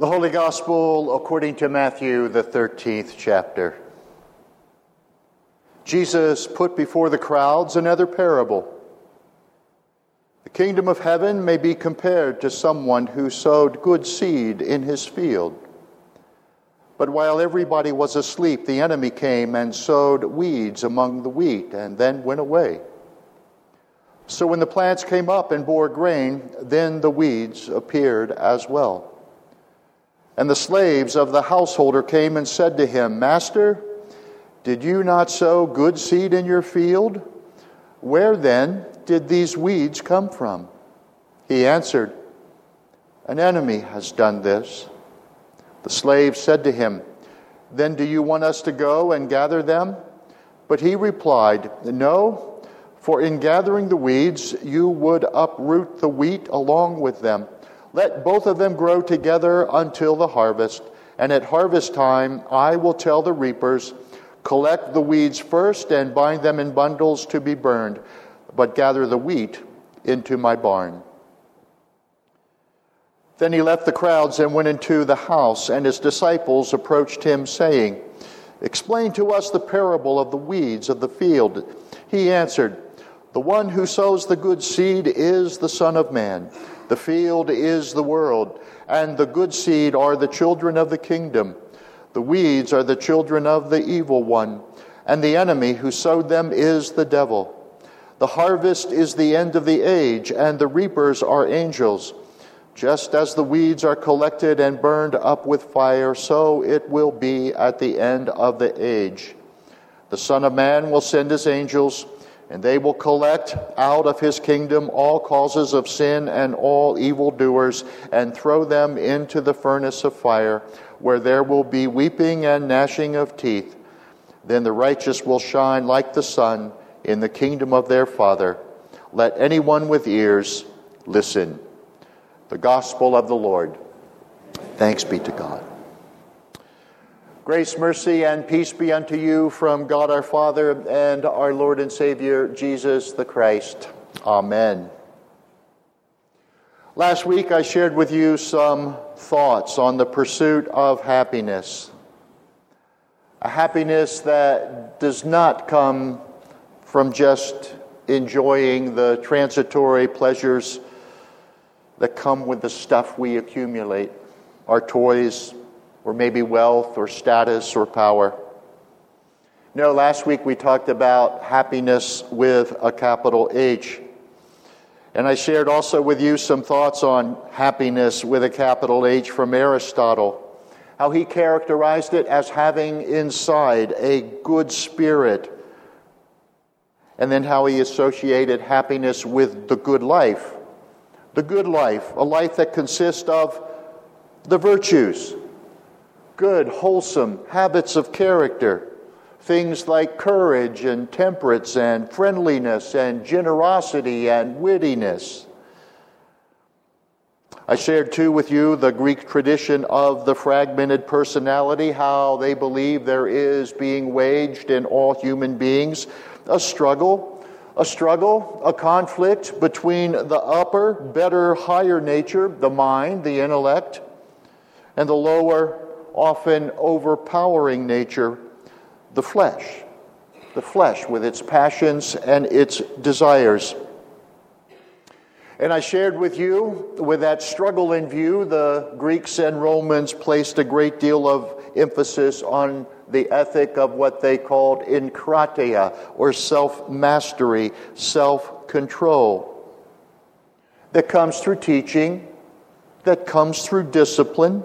The Holy Gospel according to Matthew, the 13th chapter. Jesus put before the crowds another parable. The kingdom of heaven may be compared to someone who sowed good seed in his field. But while everybody was asleep, the enemy came and sowed weeds among the wheat and then went away. So when the plants came up and bore grain, then the weeds appeared as well. And the slaves of the householder came and said to him, Master, did you not sow good seed in your field? Where then did these weeds come from? He answered, An enemy has done this. The slave said to him, Then do you want us to go and gather them? But he replied, No, for in gathering the weeds you would uproot the wheat along with them. Let both of them grow together until the harvest. And at harvest time, I will tell the reapers, Collect the weeds first and bind them in bundles to be burned, but gather the wheat into my barn. Then he left the crowds and went into the house, and his disciples approached him, saying, Explain to us the parable of the weeds of the field. He answered, The one who sows the good seed is the Son of Man. The field is the world, and the good seed are the children of the kingdom. The weeds are the children of the evil one, and the enemy who sowed them is the devil. The harvest is the end of the age, and the reapers are angels. Just as the weeds are collected and burned up with fire, so it will be at the end of the age. The Son of Man will send his angels and they will collect out of his kingdom all causes of sin and all evildoers, and throw them into the furnace of fire, where there will be weeping and gnashing of teeth. Then the righteous will shine like the sun in the kingdom of their Father. Let anyone with ears listen. The gospel of the Lord. Thanks be to God. Grace, mercy, and peace be unto you from God our Father and our Lord and Savior, Jesus the Christ. Amen. Last week I shared with you some thoughts on the pursuit of happiness. A happiness that does not come from just enjoying the transitory pleasures that come with the stuff we accumulate our toys, or maybe wealth or status or power. No, last week we talked about happiness with a capital H. And I shared also with you some thoughts on happiness with a capital H from Aristotle, how he characterized it as having inside a good spirit, and then how he associated happiness with the good life. The good life, a life that consists of the virtues, good, wholesome habits of character, things like courage and temperance and friendliness and generosity and wittiness. I shared too with you the Greek tradition of the fragmented personality, how they believe there is being waged in all human beings a struggle, a struggle, a conflict between the upper, better, higher nature, the mind, the intellect, and the lower, often overpowering nature, the flesh. The flesh with its passions and its desires. And I shared with you, with that struggle in view, the Greeks and Romans placed a great deal of emphasis on the ethic of what they called enkrateia, or self mastery, self control, that comes through teaching, that comes through discipline,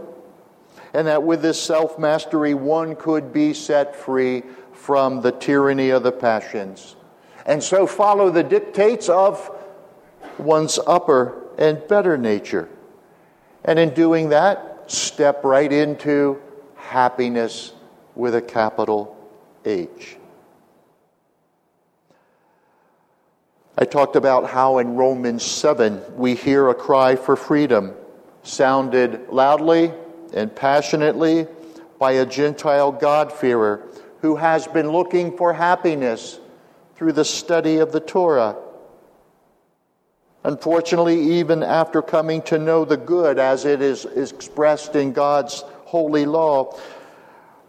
and that with this self mastery, one could be set free from the tyranny of the passions. And so follow the dictates of one's upper and better nature. And in doing that, step right into happiness with a capital H. I talked about how in Romans 7 we hear a cry for freedom sounded loudly and passionately by a Gentile God-fearer who has been looking for happiness through the study of the Torah. Unfortunately, even after coming to know the good as it is, expressed in God's holy law,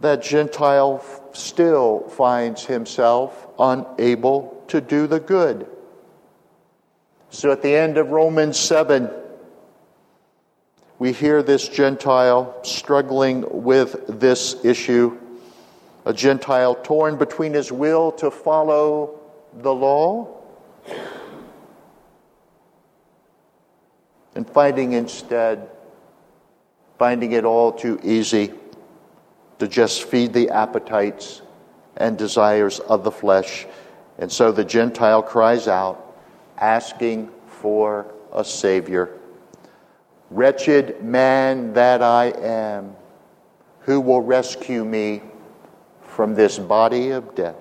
that Gentile still finds himself unable to do the good. So at the end of Romans 7, we hear this Gentile struggling with this issue. A Gentile torn between his will to follow the law and finding instead, finding it all too easy to just feed the appetites and desires of the flesh. And so the Gentile cries out, asking for a Savior. Wretched man that I am, who will rescue me from this body of death?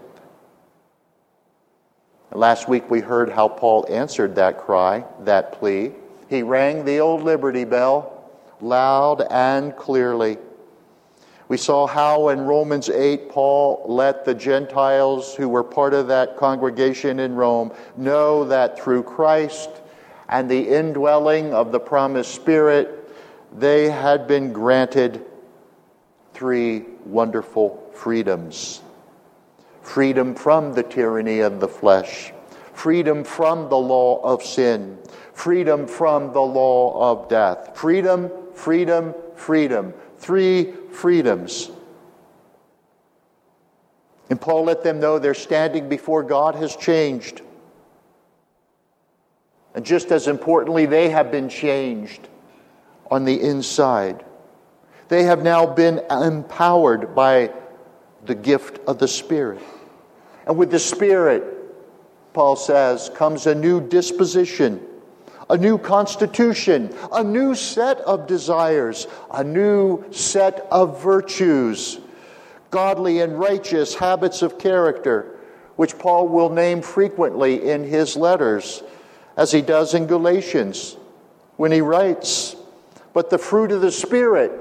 Last week we heard how Paul answered that cry, that plea. He rang the old Liberty Bell loud and clearly. We saw how in Romans 8, Paul let the Gentiles who were part of that congregation in Rome know that through Christ and the indwelling of the promised Spirit, they had been granted three wonderful freedoms freedom from the tyranny of the flesh, freedom from the law of sin, freedom from the law of death. Freedom, freedom, freedom. Three freedoms. And Paul let them know their standing before God has changed. And just as importantly, they have been changed on the inside. They have now been empowered by the gift of the Spirit. And with the Spirit, Paul says, comes a new disposition a new constitution, a new set of desires, a new set of virtues, godly and righteous habits of character, which Paul will name frequently in his letters, as he does in Galatians when he writes, But the fruit of the Spirit,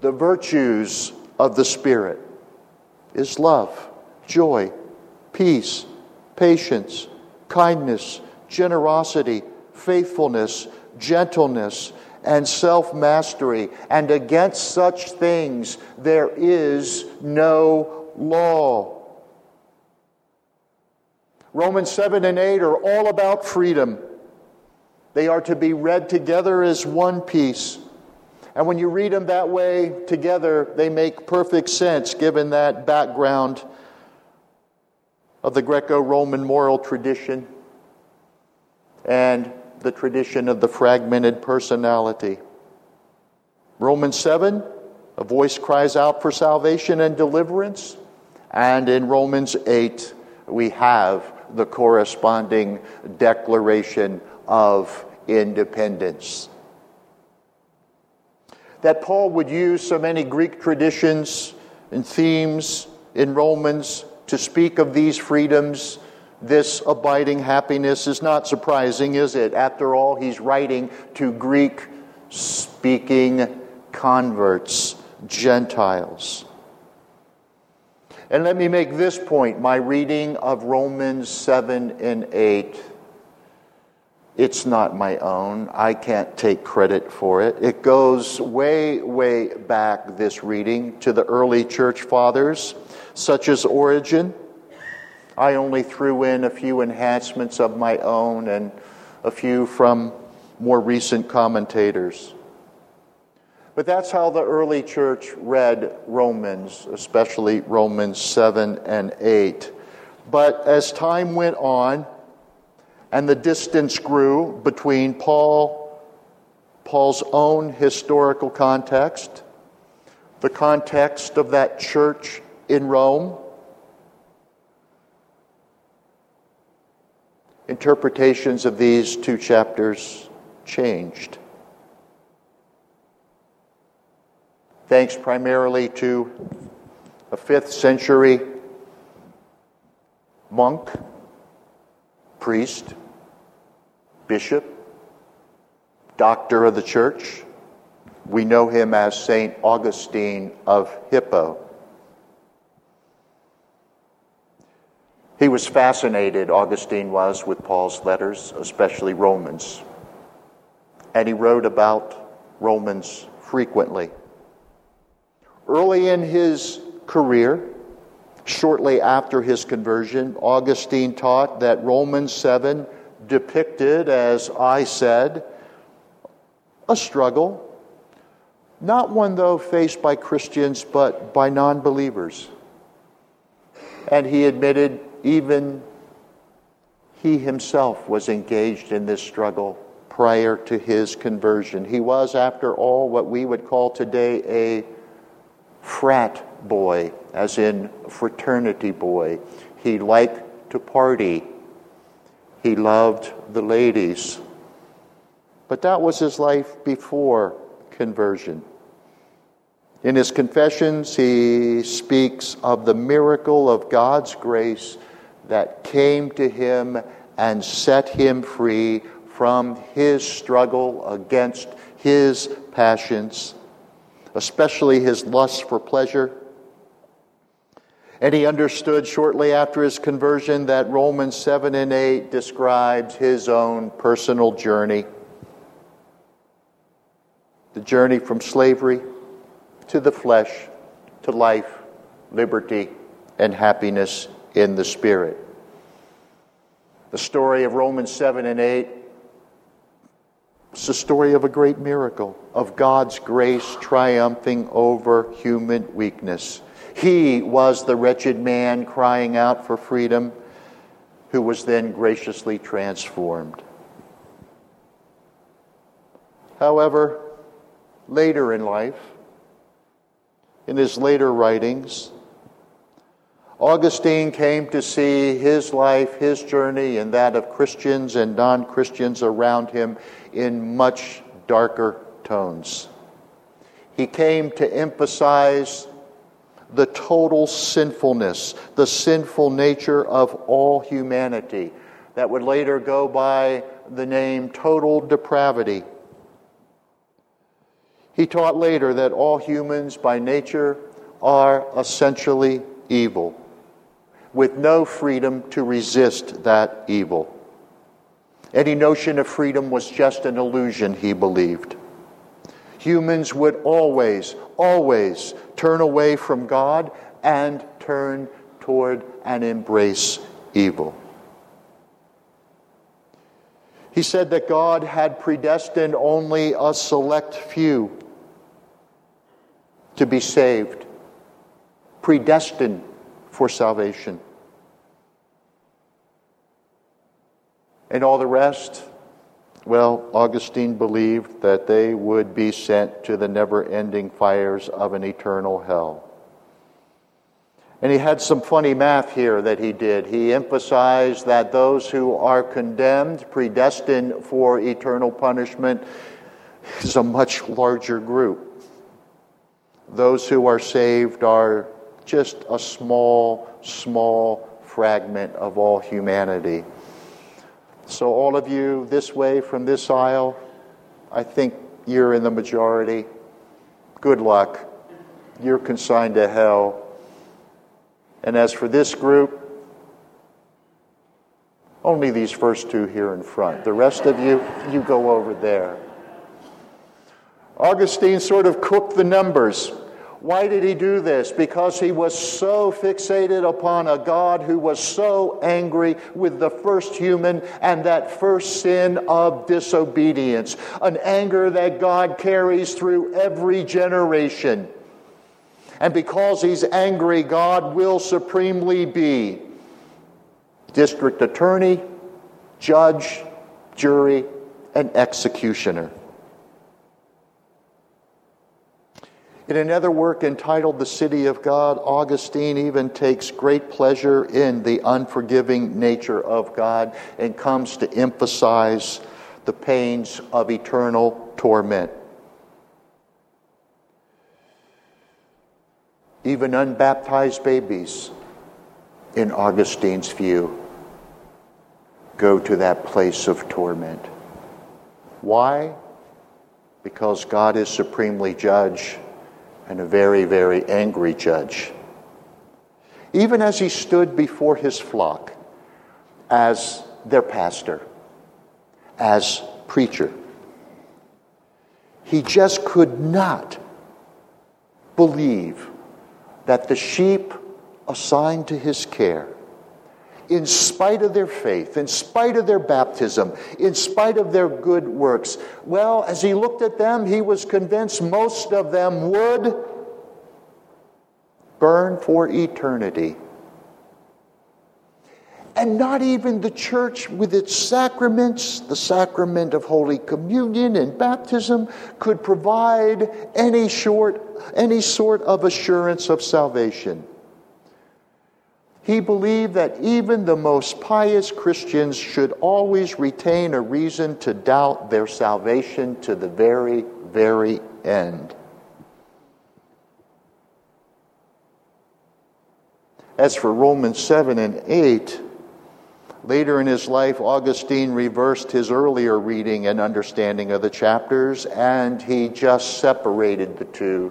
the virtues of the Spirit, is love, joy, peace, patience, kindness, generosity faithfulness, gentleness, and self mastery. And against such things there is no law. Romans 7 and 8 are all about freedom. They are to be read together as one piece. And when you read them that way together, they make perfect sense given that background of the Greco Roman moral tradition and the tradition of the fragmented personality. Romans 7, a voice cries out for salvation and deliverance. And in Romans 8, we have the corresponding declaration of independence. That Paul would use so many Greek traditions and themes in Romans to speak of these freedoms this abiding happiness is not surprising, is it? After all, he's writing to Greek speaking converts, Gentiles. And let me make this point my reading of Romans 7 and 8. It's not my own. I can't take credit for it. It goes way, way back, this reading, to the early church fathers, such as Origen I only threw in a few enhancements of my own and a few from more recent commentators. But that's how the early church read Romans, especially Romans 7 and 8. But as time went on and the distance grew between Paul, Paul's own historical context, the context of that church in Rome, interpretations of these two chapters changed. Thanks primarily to a fifth century monk, priest, bishop, doctor of the church. We know him as St. Augustine of Hippo. He was fascinated, Augustine was, with Paul's letters, especially Romans. And he wrote about Romans frequently. Early in his career, shortly after his conversion, Augustine taught that Romans 7 depicted, as I said, a struggle. Not one, though, faced by Christians, but by non believers. And he admitted even he himself was engaged in this struggle prior to his conversion. He was, after all, what we would call today a frat boy, as in fraternity boy. He liked to party, he loved the ladies. But that was his life before conversion. In his confessions, he speaks of the miracle of God's grace that came to him and set him free from his struggle against his passions, especially his lust for pleasure. And he understood shortly after his conversion that Romans 7 and 8 describes his own personal journey the journey from slavery to the flesh to life, liberty, and happiness in the Spirit. The story of Romans 7 and 8 is the story of a great miracle, of God's grace triumphing over human weakness. He was the wretched man crying out for freedom, who was then graciously transformed. However, later in life, in his later writings, Augustine came to see his life, his journey, and that of Christians and non Christians around him in much darker tones. He came to emphasize the total sinfulness, the sinful nature of all humanity, that would later go by the name total depravity. He taught later that all humans by nature are essentially evil, with no freedom to resist that evil. Any notion of freedom was just an illusion, he believed. Humans would always, always turn away from God and turn toward and embrace evil. He said that God had predestined only a select few to be saved, predestined for salvation. And all the rest, well, Augustine believed that they would be sent to the never ending fires of an eternal hell. And he had some funny math here that he did. He emphasized that those who are condemned, predestined for eternal punishment, is a much larger group. Those who are saved are just a small, small fragment of all humanity. So, all of you this way from this aisle, I think you're in the majority. Good luck. You're consigned to hell. And as for this group, only these first two here in front. The rest of you, you go over there. Augustine sort of cooked the numbers. Why did he do this? Because he was so fixated upon a God who was so angry with the first human and that first sin of disobedience. An anger that God carries through every generation. And because he's angry, God will supremely be district attorney, judge, jury, and executioner. In another work entitled The City of God, Augustine even takes great pleasure in the unforgiving nature of God and comes to emphasize the pains of eternal torment. Even unbaptized babies, in Augustine's view, go to that place of torment. Why? Because God is supremely judge and a very, very angry judge. even as he stood before his flock as their pastor, as preacher. He just could not believe that the sheep assigned to his care, in spite of their faith, in spite of their baptism, in spite of their good works, well, as he looked at them, he was convinced most of them would burn for eternity. And not even the church, with its sacraments, the sacrament of Holy Communion and baptism, could provide any, short, any sort of assurance of salvation. He believed that even the most pious Christians should always retain a reason to doubt their salvation to the very, very end. As for Romans 7 and 8, later in his life, Augustine reversed his earlier reading and understanding of the chapters, and he just separated the two.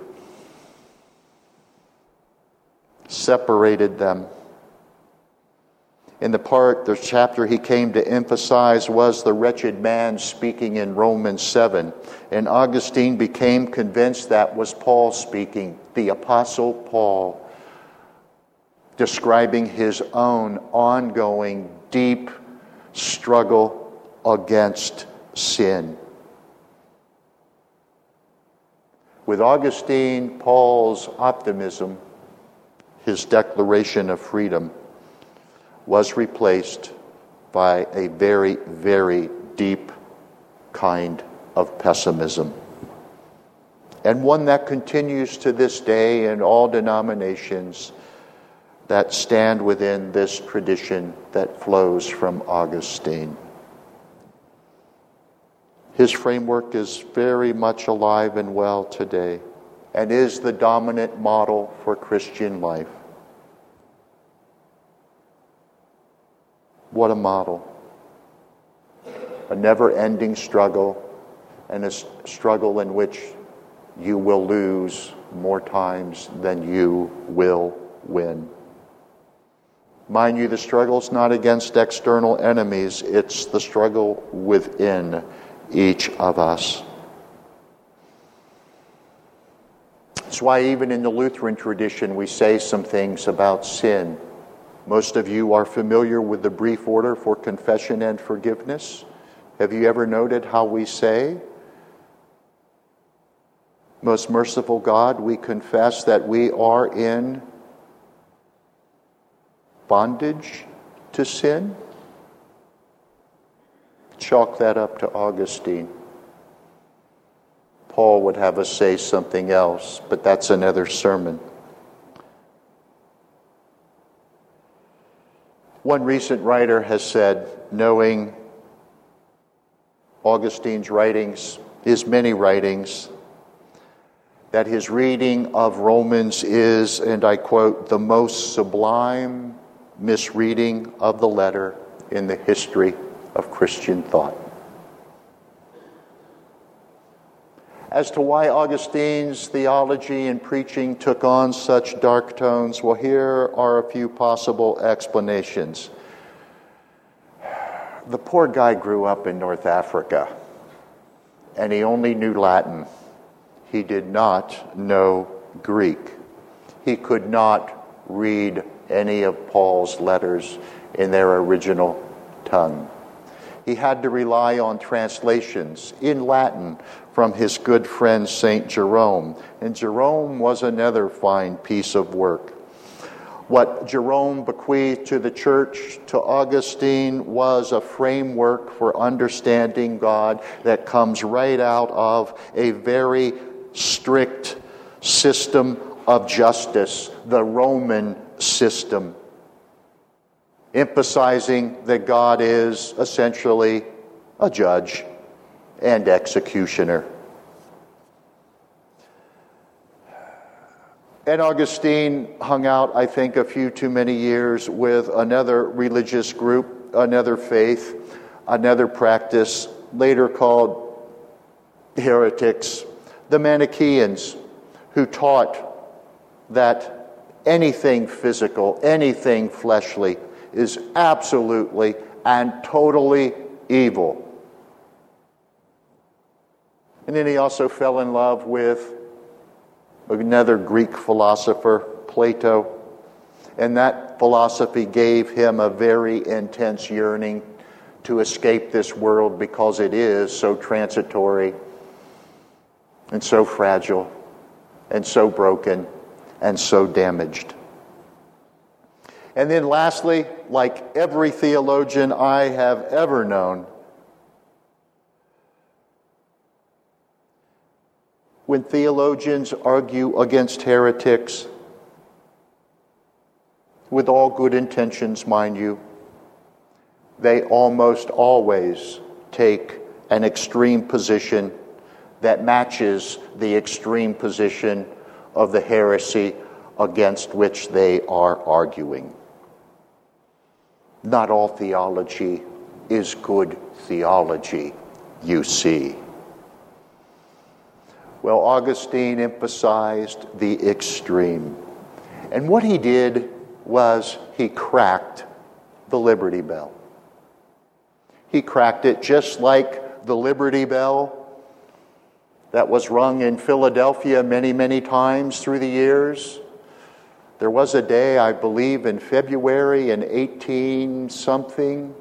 Separated them. In the part, the chapter he came to emphasize was the wretched man speaking in Romans 7. And Augustine became convinced that was Paul speaking, the Apostle Paul describing his own ongoing deep struggle against sin. With Augustine, Paul's optimism, his declaration of freedom, was replaced by a very, very deep kind of pessimism. And one that continues to this day in all denominations that stand within this tradition that flows from Augustine. His framework is very much alive and well today and is the dominant model for Christian life. What a model. A never ending struggle, and a struggle in which you will lose more times than you will win. Mind you, the struggle is not against external enemies, it's the struggle within each of us. That's why, even in the Lutheran tradition, we say some things about sin. Most of you are familiar with the brief order for confession and forgiveness. Have you ever noted how we say, Most merciful God, we confess that we are in bondage to sin? Chalk that up to Augustine. Paul would have us say something else, but that's another sermon. One recent writer has said, knowing Augustine's writings, his many writings, that his reading of Romans is, and I quote, the most sublime misreading of the letter in the history of Christian thought. As to why Augustine's theology and preaching took on such dark tones, well, here are a few possible explanations. The poor guy grew up in North Africa and he only knew Latin. He did not know Greek. He could not read any of Paul's letters in their original tongue. He had to rely on translations in Latin from his good friend St. Jerome. And Jerome was another fine piece of work. What Jerome bequeathed to the church, to Augustine, was a framework for understanding God that comes right out of a very strict system of justice, the Roman system, emphasizing that God is essentially a judge and executioner. And Augustine hung out, I think, a few too many years with another religious group, another faith, another practice, later called heretics, the Manichaeans, who taught that anything physical, anything fleshly, is absolutely and totally evil. And then he also fell in love with another Greek philosopher, Plato. And that philosophy gave him a very intense yearning to escape this world because it is so transitory and so fragile and so broken and so damaged. And then, lastly, like every theologian I have ever known, when theologians argue against heretics, with all good intentions, mind you, they almost always take an extreme position that matches the extreme position of the heresy against which they are arguing. Not all theology is good theology, you see. Well, Augustine emphasized the extreme. And what he did was he cracked the Liberty Bell. He cracked it just like the Liberty Bell that was rung in Philadelphia many, many times through the years. There was a day, I believe, in February in 18 something.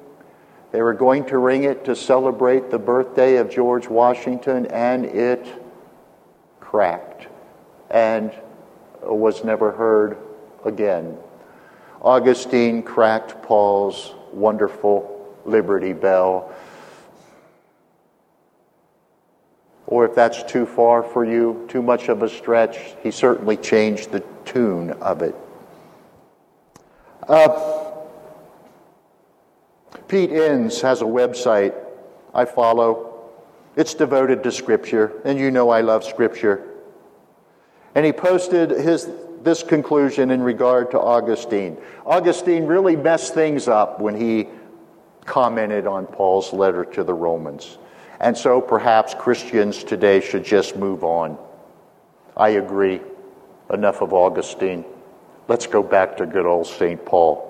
They were going to ring it to celebrate the birthday of George Washington, and it cracked and was never heard again. Augustine cracked Paul's wonderful Liberty Bell. Or if that's too far for you, too much of a stretch, he certainly changed the tune of it. Uh, Pete Enns has a website I follow. It's devoted to Scripture, and you know I love Scripture. And he posted his, this conclusion in regard to Augustine. Augustine really messed things up when he commented on Paul's letter to the Romans. And so perhaps Christians today should just move on. I agree. Enough of Augustine. Let's go back to good old St. Paul.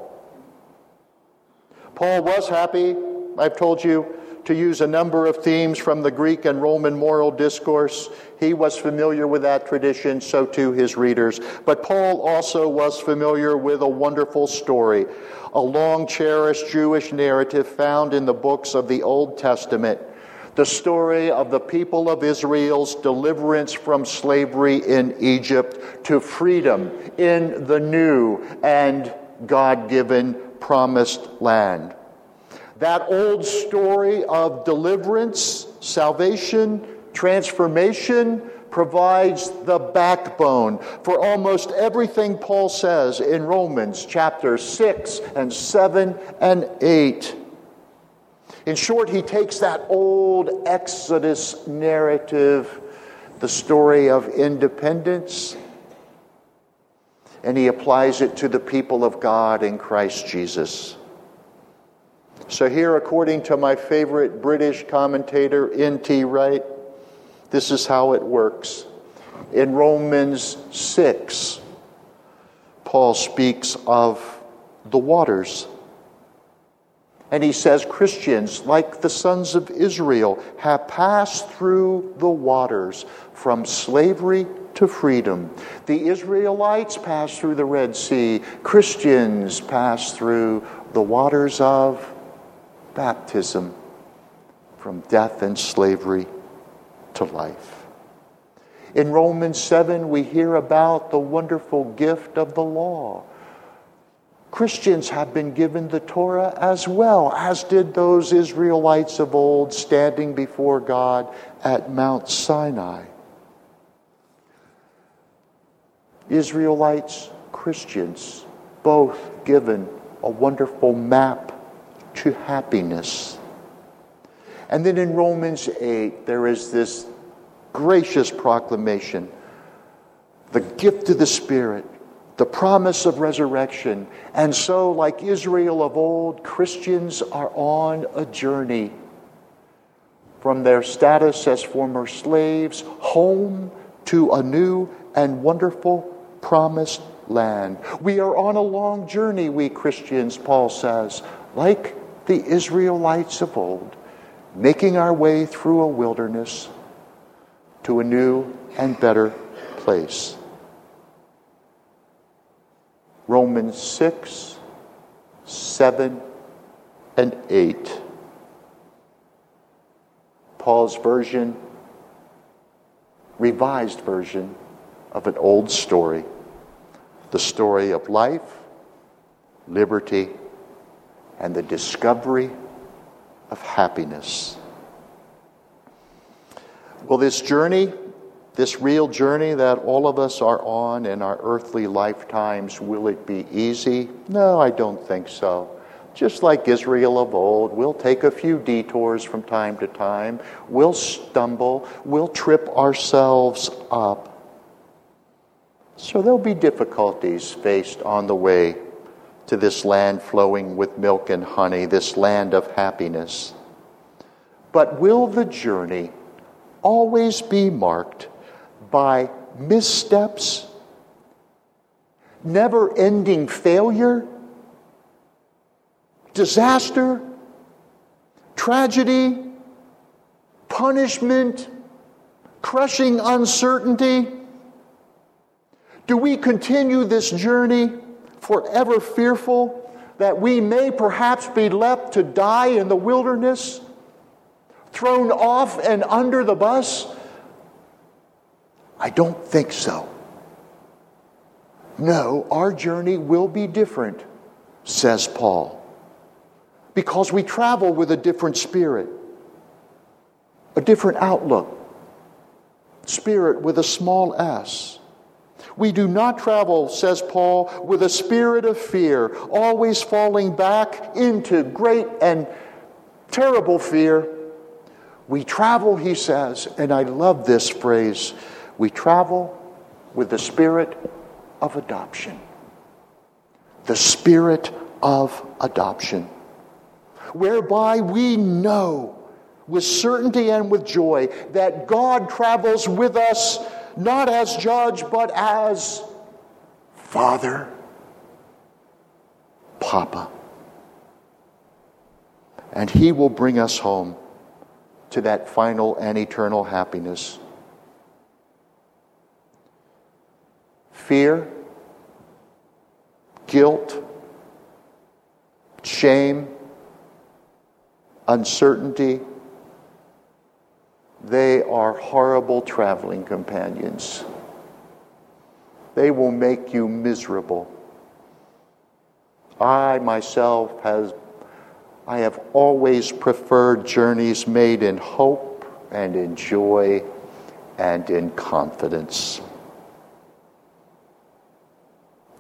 Paul was happy, I've told you, to use a number of themes from the Greek and Roman moral discourse. He was familiar with that tradition, so too his readers. But Paul also was familiar with a wonderful story, a long cherished Jewish narrative found in the books of the Old Testament the story of the people of Israel's deliverance from slavery in Egypt to freedom in the new and God given promised land. That old story of deliverance, salvation, transformation provides the backbone for almost everything Paul says in Romans chapter 6 and 7 and 8. In short, he takes that old Exodus narrative, the story of independence, and he applies it to the people of God in Christ Jesus. So, here, according to my favorite British commentator, N.T. Wright, this is how it works. In Romans 6, Paul speaks of the waters. And he says Christians, like the sons of Israel, have passed through the waters from slavery to freedom. The Israelites passed through the Red Sea. Christians passed through the waters of baptism from death and slavery to life. In Romans 7, we hear about the wonderful gift of the law Christians have been given the Torah as well, as did those Israelites of old standing before God at Mount Sinai. Israelites, Christians, both given a wonderful map to happiness. And then in Romans 8, there is this gracious proclamation the gift of the Spirit the promise of resurrection. And so, like Israel of old, Christians are on a journey from their status as former slaves home to a new and wonderful promised land. We are on a long journey, we Christians, Paul says, like the Israelites of old, making our way through a wilderness to a new and better place. Romans 6, 7, and 8. Paul's version, revised version of an old story the story of life, liberty, and the discovery of happiness. Well, this journey, this real journey that all of us are on in our earthly lifetimes, will it be easy? No, I don't think so. Just like Israel of old, we'll take a few detours from time to time. We'll stumble. We'll trip ourselves up. So there'll be difficulties faced on the way to this land flowing with milk and honey, this land of happiness. But will the journey always be marked by missteps, never ending failure? disaster, tragedy, punishment, crushing uncertainty? Do we continue this journey forever fearful that we may perhaps be left to die in the wilderness, thrown off and under the bus? I don't think so. No, our journey will be different, says Paul because we travel with a different spirit, a different outlook. Spirit with a small s. We do not travel, says Paul, with a spirit of fear, always falling back into great and terrible fear. We travel, he says, and I love this phrase we travel with the spirit of adoption. The spirit of adoption whereby we know with certainty and with joy that God travels with us not as judge, but as Father, Papa. And He will bring us home to that final and eternal happiness. Fear, guilt, shame, uncertainty, they are horrible traveling companions. They will make you miserable. I myself has I have always preferred journeys made in hope and in joy and in confidence.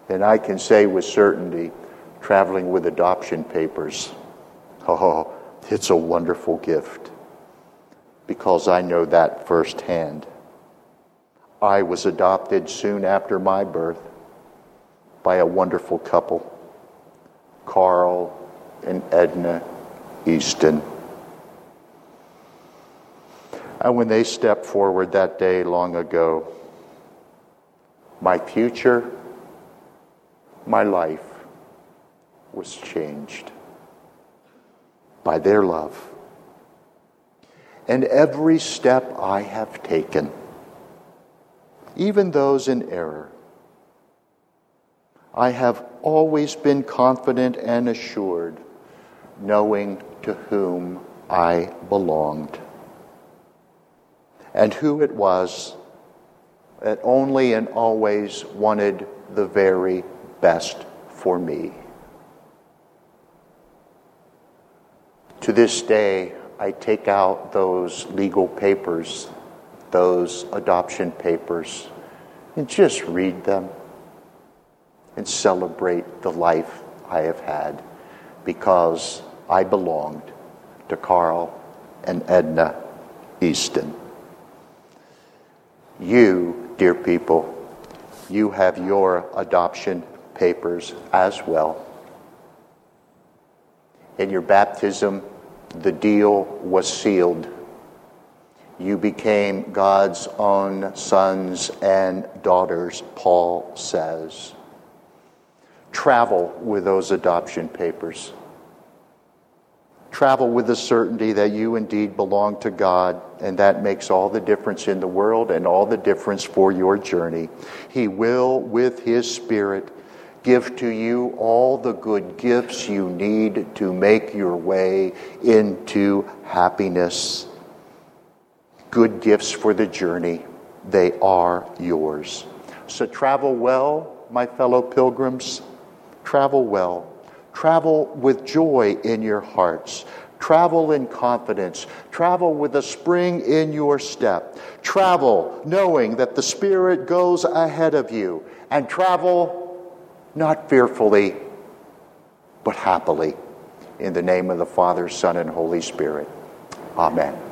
And I can say with certainty, traveling with adoption papers, oh, it's a wonderful gift because I know that firsthand. I was adopted soon after my birth by a wonderful couple, Carl and Edna Easton. And when they stepped forward that day long ago, my future, my life was changed by their love. And every step I have taken, even those in error, I have always been confident and assured, knowing to whom I belonged and who it was that only and always wanted the very best for me. To this day, I take out those legal papers, those adoption papers, and just read them and celebrate the life I have had because I belonged to Carl and Edna Easton. You, dear people, you have your adoption papers as well. In your baptism, the deal was sealed. you became God's own sons and daughters, Paul says. Travel with those adoption papers. Travel with the certainty that you indeed belong to God, and that makes all the difference in the world and all the difference for your journey. He will, with His Spirit, give to you all the good gifts you need to make your way into happiness. Good gifts for the journey, they are yours. So travel well, my fellow pilgrims. Travel well. Travel with joy in your hearts. Travel in confidence. Travel with a spring in your step. Travel knowing that the Spirit goes ahead of you. And travel not fearfully, but happily. In the name of the Father, Son, and Holy Spirit. Amen.